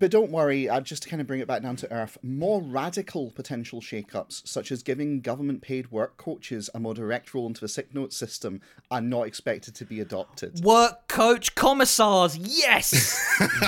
But don't worry, uh, just to kind of bring it back down to earth, more radical potential shake-ups, such as giving government-paid work coaches a more direct role into the sick note system, are not expected to be adopted. Work coach commissars, yes.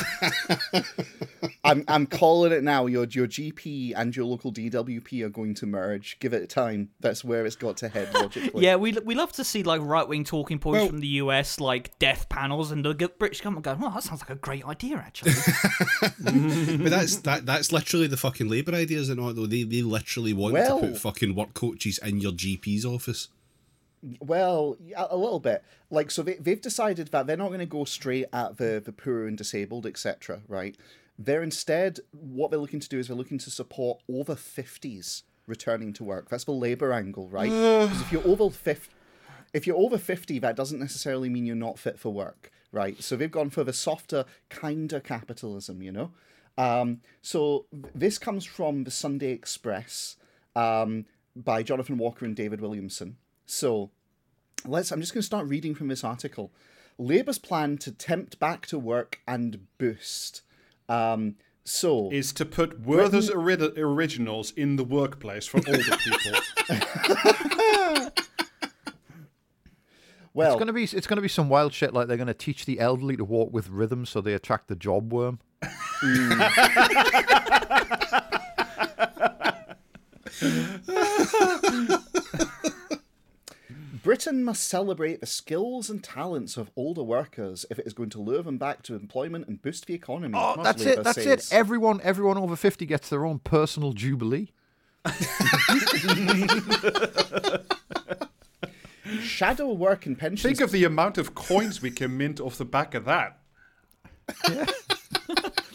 I'm I'm calling it now. Your your GP and your local DWP are going to merge. Give it time. That's where it's got to head logically. yeah, we we love to see like right wing talking points Well- from the US, like death panels, and the British government going, "Well, that sounds like a great idea, actually." but that's that that's literally the fucking Labour ideas and not? Though they they literally want Well- to put fucking work coaches in your GP's office. Well, a little bit. Like, so they, they've decided that they're not going to go straight at the, the poor and disabled, etc., right? They're instead, what they're looking to do is they're looking to support over 50s returning to work. That's the Labour angle, right? Because if you're over 50, if you're over 50, that doesn't necessarily mean you're not fit for work, right? So they've gone for the softer, kinder capitalism, you know? Um, so this comes from the Sunday Express um, by Jonathan Walker and David Williamson. So let's. I'm just going to start reading from this article. Labour's plan to tempt back to work and boost. Um, so Is to put Werther's ori- originals in the workplace for older people. well, It's gonna be it's gonna be some wild shit like they're gonna teach the elderly to walk with rhythm so they attract the job worm. Britain must celebrate the skills and talents of older workers if it is going to lure them back to employment and boost the economy. Oh, that's Labour it. That's it. Everyone everyone over fifty gets their own personal jubilee. Shadow work and pensions. Think of the amount of coins we can mint off the back of that.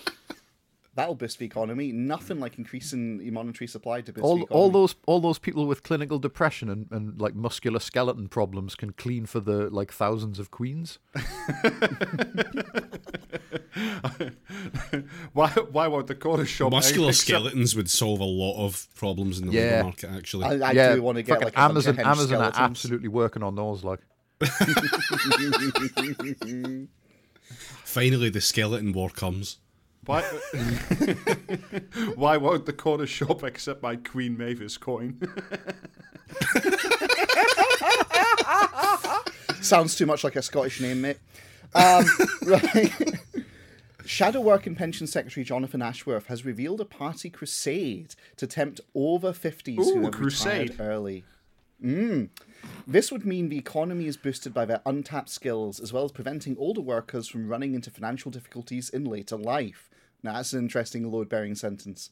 That'll boost the economy. Nothing like increasing the monetary supply to boost the All economy. all those all those people with clinical depression and, and like muscular skeleton problems can clean for the like thousands of queens. Why? Why won't the corner shop? Muscular accept- skeletons would solve a lot of problems in the Yeah. labour market. Actually, I, I yeah, do want to get fucking like a Amazon. of hench Amazon are absolutely working on those. Like, finally the skeleton war comes. Why? Why won't the corner shop accept my Queen Mavis coin? Sounds too much like a Scottish name, mate. Um, right. Shadow Work and Pension Secretary Jonathan Ashworth has revealed a party crusade to tempt over 50s who Ooh, have crusade. retired early. Mm. This would mean the economy is boosted by their untapped skills, as well as preventing older workers from running into financial difficulties in later life. Now, that's an interesting load bearing sentence.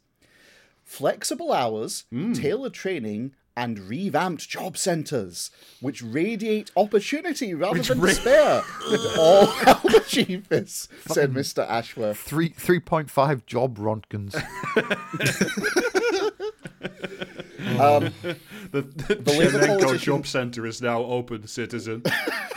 Flexible hours, tailored training, and revamped job centres, which radiate opportunity rather than ra- despair, would all help achieve this, said Mr. Ashworth. three three point five job Rontgens. The, the, Chernenko Job Centre is now open, citizen.